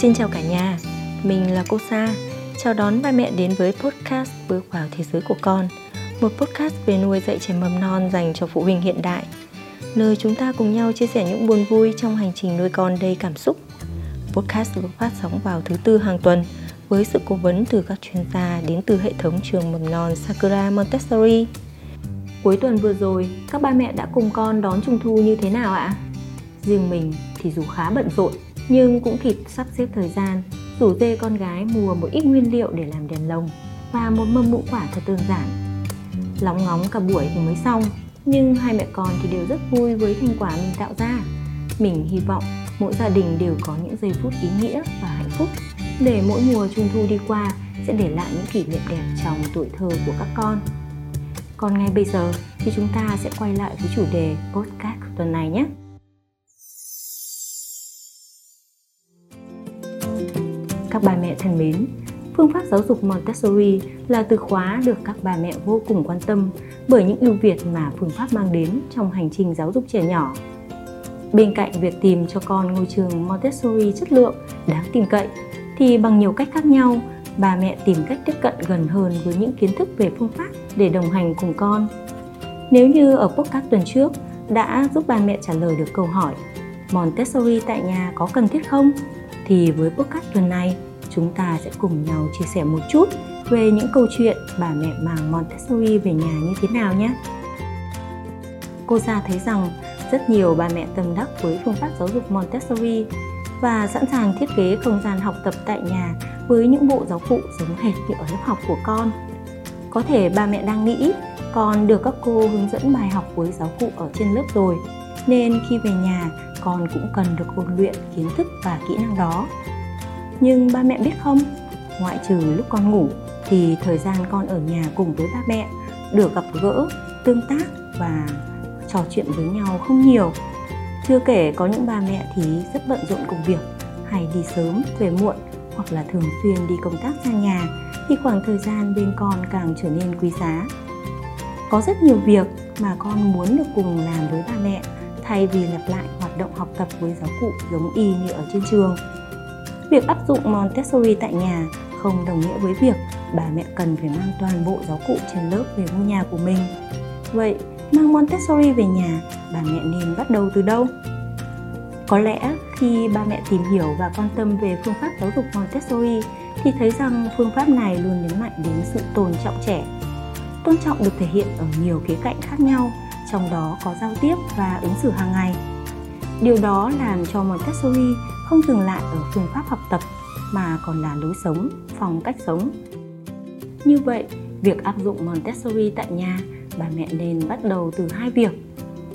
Xin chào cả nhà, mình là cô Sa. Chào đón ba mẹ đến với podcast Bước vào thế giới của con, một podcast về nuôi dạy trẻ mầm non dành cho phụ huynh hiện đại, nơi chúng ta cùng nhau chia sẻ những buồn vui trong hành trình nuôi con đầy cảm xúc. Podcast được phát sóng vào thứ tư hàng tuần với sự cố vấn từ các chuyên gia đến từ hệ thống trường mầm non Sakura Montessori. Cuối tuần vừa rồi, các ba mẹ đã cùng con đón trung thu như thế nào ạ? Riêng mình thì dù khá bận rộn nhưng cũng kịp sắp xếp thời gian rủ dê con gái mua một ít nguyên liệu để làm đèn lồng và một mâm ngũ quả thật đơn giản. Lóng ngóng cả buổi thì mới xong, nhưng hai mẹ con thì đều rất vui với thành quả mình tạo ra. Mình hy vọng mỗi gia đình đều có những giây phút ý nghĩa và hạnh phúc để mỗi mùa trung thu đi qua sẽ để lại những kỷ niệm đẹp trong tuổi thơ của các con. Còn ngay bây giờ thì chúng ta sẽ quay lại với chủ đề podcast tuần này nhé. Các bà mẹ thân mến, phương pháp giáo dục Montessori là từ khóa được các bà mẹ vô cùng quan tâm bởi những ưu việt mà phương pháp mang đến trong hành trình giáo dục trẻ nhỏ. Bên cạnh việc tìm cho con ngôi trường Montessori chất lượng, đáng tin cậy, thì bằng nhiều cách khác nhau, bà mẹ tìm cách tiếp cận gần hơn với những kiến thức về phương pháp để đồng hành cùng con. Nếu như ở podcast tuần trước đã giúp bà mẹ trả lời được câu hỏi Montessori tại nhà có cần thiết không? Thì với podcast tuần này, chúng ta sẽ cùng nhau chia sẻ một chút về những câu chuyện bà mẹ mang Montessori về nhà như thế nào nhé. Cô ra thấy rằng rất nhiều bà mẹ tâm đắc với phương pháp giáo dục Montessori và sẵn sàng thiết kế không gian học tập tại nhà với những bộ giáo cụ giống hệt như ở lớp học của con. Có thể bà mẹ đang nghĩ con được các cô hướng dẫn bài học với giáo cụ ở trên lớp rồi, nên khi về nhà con cũng cần được ôn luyện kiến thức và kỹ năng đó. Nhưng ba mẹ biết không, ngoại trừ lúc con ngủ thì thời gian con ở nhà cùng với ba mẹ được gặp gỡ, tương tác và trò chuyện với nhau không nhiều chưa kể có những bà mẹ thì rất bận rộn công việc, hay đi sớm, về muộn hoặc là thường xuyên đi công tác xa nhà thì khoảng thời gian bên con càng trở nên quý giá. Có rất nhiều việc mà con muốn được cùng làm với ba mẹ thay vì lặp lại hoạt động học tập với giáo cụ giống y như ở trên trường. Việc áp dụng Montessori tại nhà không đồng nghĩa với việc bà mẹ cần phải mang toàn bộ giáo cụ trên lớp về ngôi nhà của mình. Vậy, mang Montessori về nhà bà mẹ nên bắt đầu từ đâu? Có lẽ khi ba mẹ tìm hiểu và quan tâm về phương pháp giáo dục Montessori thì thấy rằng phương pháp này luôn nhấn mạnh đến sự tôn trọng trẻ. Tôn trọng được thể hiện ở nhiều khía cạnh khác nhau, trong đó có giao tiếp và ứng xử hàng ngày. Điều đó làm cho Montessori không dừng lại ở phương pháp học tập mà còn là lối sống, phong cách sống. Như vậy, việc áp dụng Montessori tại nhà, bà mẹ nên bắt đầu từ hai việc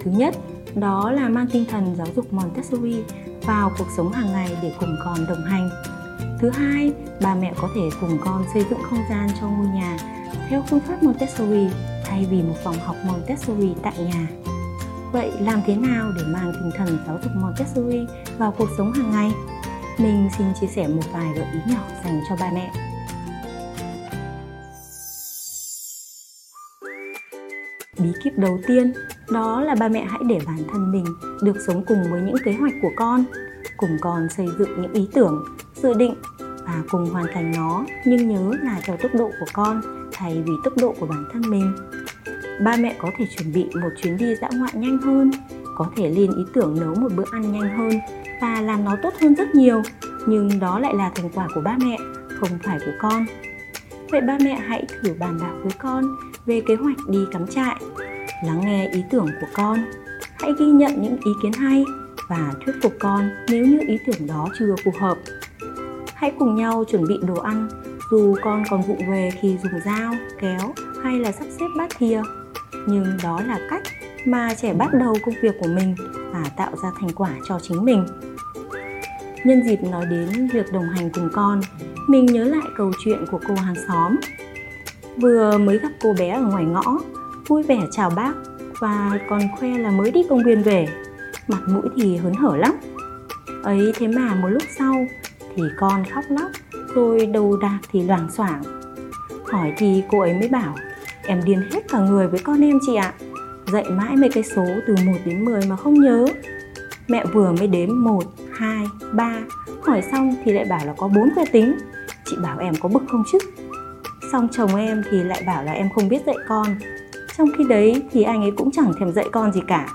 Thứ nhất, đó là mang tinh thần giáo dục Montessori vào cuộc sống hàng ngày để cùng con đồng hành. Thứ hai, bà mẹ có thể cùng con xây dựng không gian cho ngôi nhà theo phương pháp Montessori thay vì một phòng học Montessori tại nhà. Vậy làm thế nào để mang tinh thần giáo dục Montessori vào cuộc sống hàng ngày? Mình xin chia sẻ một vài gợi ý nhỏ dành cho ba mẹ. bí kíp đầu tiên, đó là ba mẹ hãy để bản thân mình được sống cùng với những kế hoạch của con, cùng con xây dựng những ý tưởng, dự định và cùng hoàn thành nó nhưng nhớ là theo tốc độ của con thay vì tốc độ của bản thân mình ba mẹ có thể chuẩn bị một chuyến đi dã ngoại nhanh hơn, có thể lên ý tưởng nấu một bữa ăn nhanh hơn và làm nó tốt hơn rất nhiều. Nhưng đó lại là thành quả của ba mẹ, không phải của con. Vậy ba mẹ hãy thử bàn bạc với con về kế hoạch đi cắm trại, lắng nghe ý tưởng của con. Hãy ghi nhận những ý kiến hay và thuyết phục con nếu như ý tưởng đó chưa phù hợp. Hãy cùng nhau chuẩn bị đồ ăn, dù con còn vụng về khi dùng dao, kéo hay là sắp xếp bát thìa nhưng đó là cách mà trẻ bắt đầu công việc của mình và tạo ra thành quả cho chính mình. Nhân dịp nói đến việc đồng hành cùng con, mình nhớ lại câu chuyện của cô hàng xóm. Vừa mới gặp cô bé ở ngoài ngõ, vui vẻ chào bác và còn khoe là mới đi công viên về. Mặt mũi thì hớn hở lắm. Ấy thế mà một lúc sau thì con khóc lóc, rồi đầu đạc thì loảng xoảng. Hỏi thì cô ấy mới bảo em điên hết cả người với con em chị ạ. Dạy mãi mấy cái số từ 1 đến 10 mà không nhớ. Mẹ vừa mới đếm 1, 2, 3 Hỏi xong thì lại bảo là có 4 que tính. Chị bảo em có bực không chứ? Xong chồng em thì lại bảo là em không biết dạy con. Trong khi đấy thì anh ấy cũng chẳng thèm dạy con gì cả.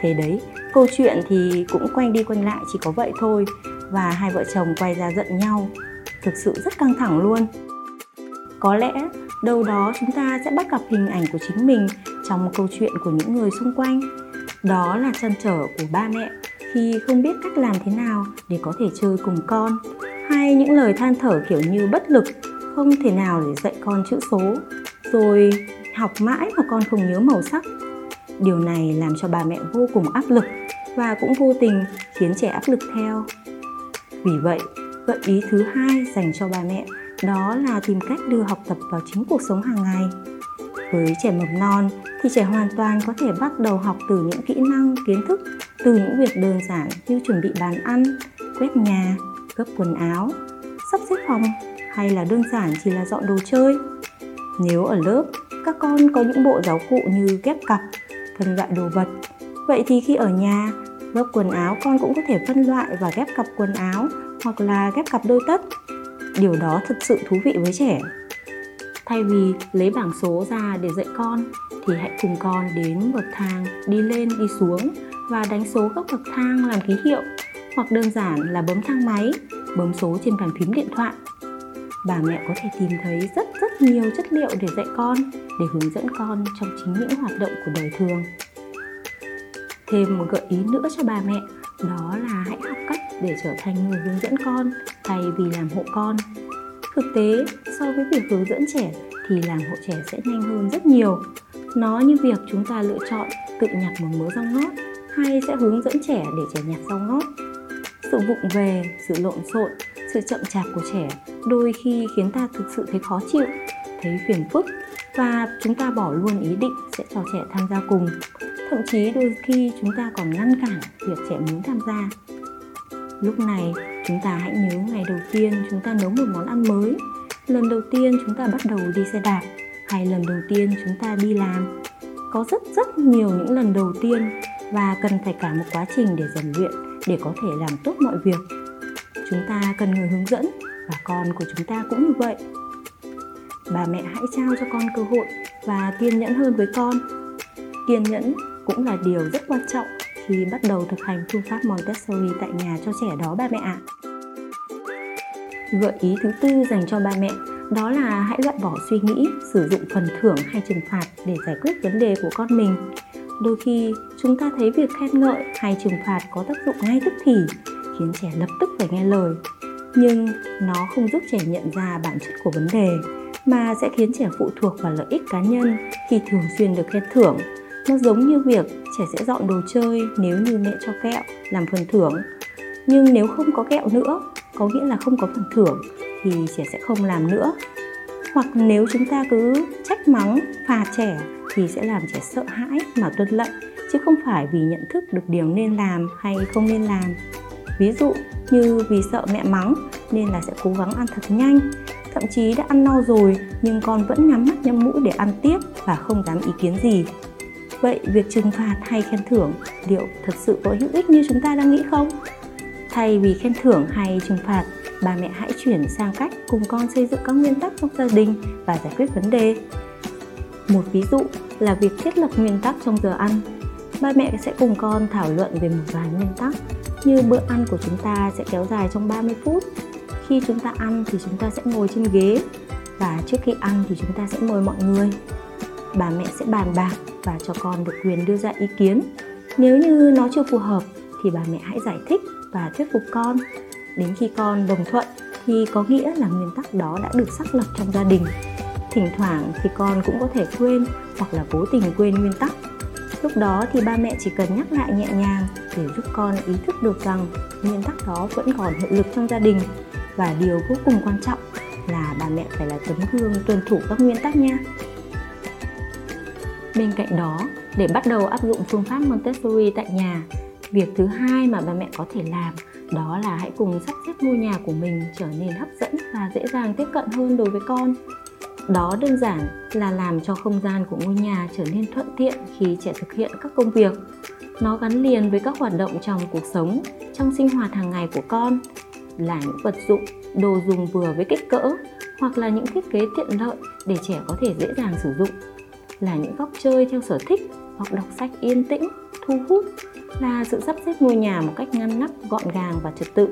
Thế đấy, câu chuyện thì cũng quanh đi quanh lại chỉ có vậy thôi. Và hai vợ chồng quay ra giận nhau. Thực sự rất căng thẳng luôn. Có lẽ đâu đó chúng ta sẽ bắt gặp hình ảnh của chính mình trong câu chuyện của những người xung quanh. Đó là trăn trở của ba mẹ khi không biết cách làm thế nào để có thể chơi cùng con. Hay những lời than thở kiểu như bất lực, không thể nào để dạy con chữ số, rồi học mãi mà con không nhớ màu sắc. Điều này làm cho bà mẹ vô cùng áp lực và cũng vô tình khiến trẻ áp lực theo. Vì vậy, gợi ý thứ hai dành cho bà mẹ đó là tìm cách đưa học tập vào chính cuộc sống hàng ngày. Với trẻ mầm non thì trẻ hoàn toàn có thể bắt đầu học từ những kỹ năng, kiến thức, từ những việc đơn giản như chuẩn bị bàn ăn, quét nhà, gấp quần áo, sắp xếp phòng hay là đơn giản chỉ là dọn đồ chơi. Nếu ở lớp, các con có những bộ giáo cụ như ghép cặp, phân loại đồ vật. Vậy thì khi ở nhà gấp quần áo con cũng có thể phân loại và ghép cặp quần áo hoặc là ghép cặp đôi tất điều đó thật sự thú vị với trẻ. Thay vì lấy bảng số ra để dạy con, thì hãy cùng con đến bậc thang, đi lên, đi xuống và đánh số các bậc thang làm ký hiệu, hoặc đơn giản là bấm thang máy, bấm số trên bàn phím điện thoại. Bà mẹ có thể tìm thấy rất rất nhiều chất liệu để dạy con, để hướng dẫn con trong chính những hoạt động của đời thường. Thêm một gợi ý nữa cho bà mẹ, đó là hãy học cách để trở thành người hướng dẫn con thay vì làm hộ con. Thực tế, so với việc hướng dẫn trẻ thì làm hộ trẻ sẽ nhanh hơn rất nhiều. Nó như việc chúng ta lựa chọn tự nhặt một mớ rau ngót hay sẽ hướng dẫn trẻ để trẻ nhặt rau ngót. Sự vụng về, sự lộn xộn, sự chậm chạp của trẻ đôi khi khiến ta thực sự thấy khó chịu, thấy phiền phức và chúng ta bỏ luôn ý định sẽ cho trẻ tham gia cùng. Thậm chí đôi khi chúng ta còn ngăn cản việc trẻ muốn tham gia lúc này, chúng ta hãy nhớ ngày đầu tiên chúng ta nấu một món ăn mới. Lần đầu tiên chúng ta bắt đầu đi xe đạp, hay lần đầu tiên chúng ta đi làm. Có rất rất nhiều những lần đầu tiên và cần phải cả một quá trình để rèn luyện để có thể làm tốt mọi việc. Chúng ta cần người hướng dẫn và con của chúng ta cũng như vậy. Bà mẹ hãy trao cho con cơ hội và kiên nhẫn hơn với con. Kiên nhẫn cũng là điều rất quan trọng khi bắt đầu thực hành phương pháp Montessori tại nhà cho trẻ đó ba mẹ ạ. Gợi ý thứ tư dành cho ba mẹ đó là hãy loại bỏ suy nghĩ sử dụng phần thưởng hay trừng phạt để giải quyết vấn đề của con mình. Đôi khi chúng ta thấy việc khen ngợi hay trừng phạt có tác dụng ngay tức thì, khiến trẻ lập tức phải nghe lời. Nhưng nó không giúp trẻ nhận ra bản chất của vấn đề, mà sẽ khiến trẻ phụ thuộc vào lợi ích cá nhân khi thường xuyên được khen thưởng nó giống như việc trẻ sẽ dọn đồ chơi nếu như mẹ cho kẹo làm phần thưởng. Nhưng nếu không có kẹo nữa, có nghĩa là không có phần thưởng, thì trẻ sẽ không làm nữa. Hoặc nếu chúng ta cứ trách mắng phạt trẻ, thì sẽ làm trẻ sợ hãi mà tuân lệnh, chứ không phải vì nhận thức được điều nên làm hay không nên làm. Ví dụ như vì sợ mẹ mắng nên là sẽ cố gắng ăn thật nhanh. Thậm chí đã ăn no rồi, nhưng con vẫn nhắm mắt nhắm mũi để ăn tiếp và không dám ý kiến gì. Vậy việc trừng phạt hay khen thưởng liệu thật sự có hữu ích như chúng ta đang nghĩ không? Thay vì khen thưởng hay trừng phạt, bà mẹ hãy chuyển sang cách cùng con xây dựng các nguyên tắc trong gia đình và giải quyết vấn đề. Một ví dụ là việc thiết lập nguyên tắc trong giờ ăn. Ba mẹ sẽ cùng con thảo luận về một vài nguyên tắc như bữa ăn của chúng ta sẽ kéo dài trong 30 phút. Khi chúng ta ăn thì chúng ta sẽ ngồi trên ghế và trước khi ăn thì chúng ta sẽ mời mọi người. Bà mẹ sẽ bàn bạc và cho con được quyền đưa ra ý kiến. Nếu như nó chưa phù hợp thì bà mẹ hãy giải thích và thuyết phục con. Đến khi con đồng thuận thì có nghĩa là nguyên tắc đó đã được xác lập trong gia đình. Thỉnh thoảng thì con cũng có thể quên hoặc là cố tình quên nguyên tắc. Lúc đó thì ba mẹ chỉ cần nhắc lại nhẹ nhàng để giúp con ý thức được rằng nguyên tắc đó vẫn còn hiệu lực trong gia đình. Và điều vô cùng quan trọng là bà mẹ phải là tấm gương tuân thủ các nguyên tắc nha. Bên cạnh đó, để bắt đầu áp dụng phương pháp Montessori tại nhà, việc thứ hai mà bà mẹ có thể làm đó là hãy cùng sắp xếp ngôi nhà của mình trở nên hấp dẫn và dễ dàng tiếp cận hơn đối với con. Đó đơn giản là làm cho không gian của ngôi nhà trở nên thuận tiện khi trẻ thực hiện các công việc. nó gắn liền với các hoạt động trong cuộc sống trong sinh hoạt hàng ngày của con là những vật dụng đồ dùng vừa với kích cỡ hoặc là những thiết kế tiện lợi để trẻ có thể dễ dàng sử dụng là những góc chơi theo sở thích hoặc đọc sách yên tĩnh, thu hút, là sự sắp xếp ngôi nhà một cách ngăn nắp, gọn gàng và trật tự.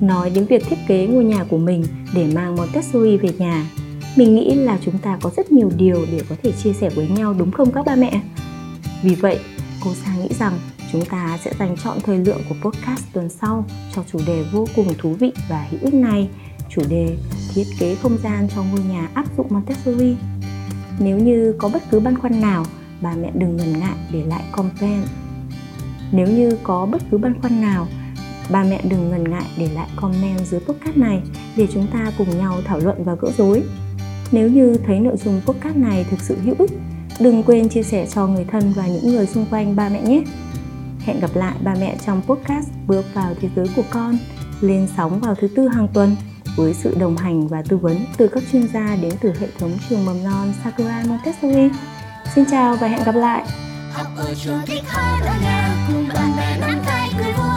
Nói đến việc thiết kế ngôi nhà của mình để mang Montessori về nhà, mình nghĩ là chúng ta có rất nhiều điều để có thể chia sẻ với nhau đúng không các ba mẹ? Vì vậy, cô sang nghĩ rằng chúng ta sẽ dành chọn thời lượng của podcast tuần sau cho chủ đề vô cùng thú vị và hữu ích này chủ đề thiết kế không gian cho ngôi nhà áp dụng Montessori nếu như có bất cứ băn khoăn nào bà mẹ đừng ngần ngại để lại comment nếu như có bất cứ băn khoăn nào bà mẹ đừng ngần ngại để lại comment dưới podcast này để chúng ta cùng nhau thảo luận và gỡ rối. Nếu như thấy nội dung podcast này thực sự hữu ích, đừng quên chia sẻ cho người thân và những người xung quanh ba mẹ nhé. Hẹn gặp lại ba mẹ trong podcast Bước vào thế giới của con lên sóng vào thứ tư hàng tuần với sự đồng hành và tư vấn từ các chuyên gia đến từ hệ thống trường mầm non Sakura Montessori. Xin chào và hẹn gặp lại. Học ở trường thích hơn ở nhà cùng bạn bè nắm tay cười vui.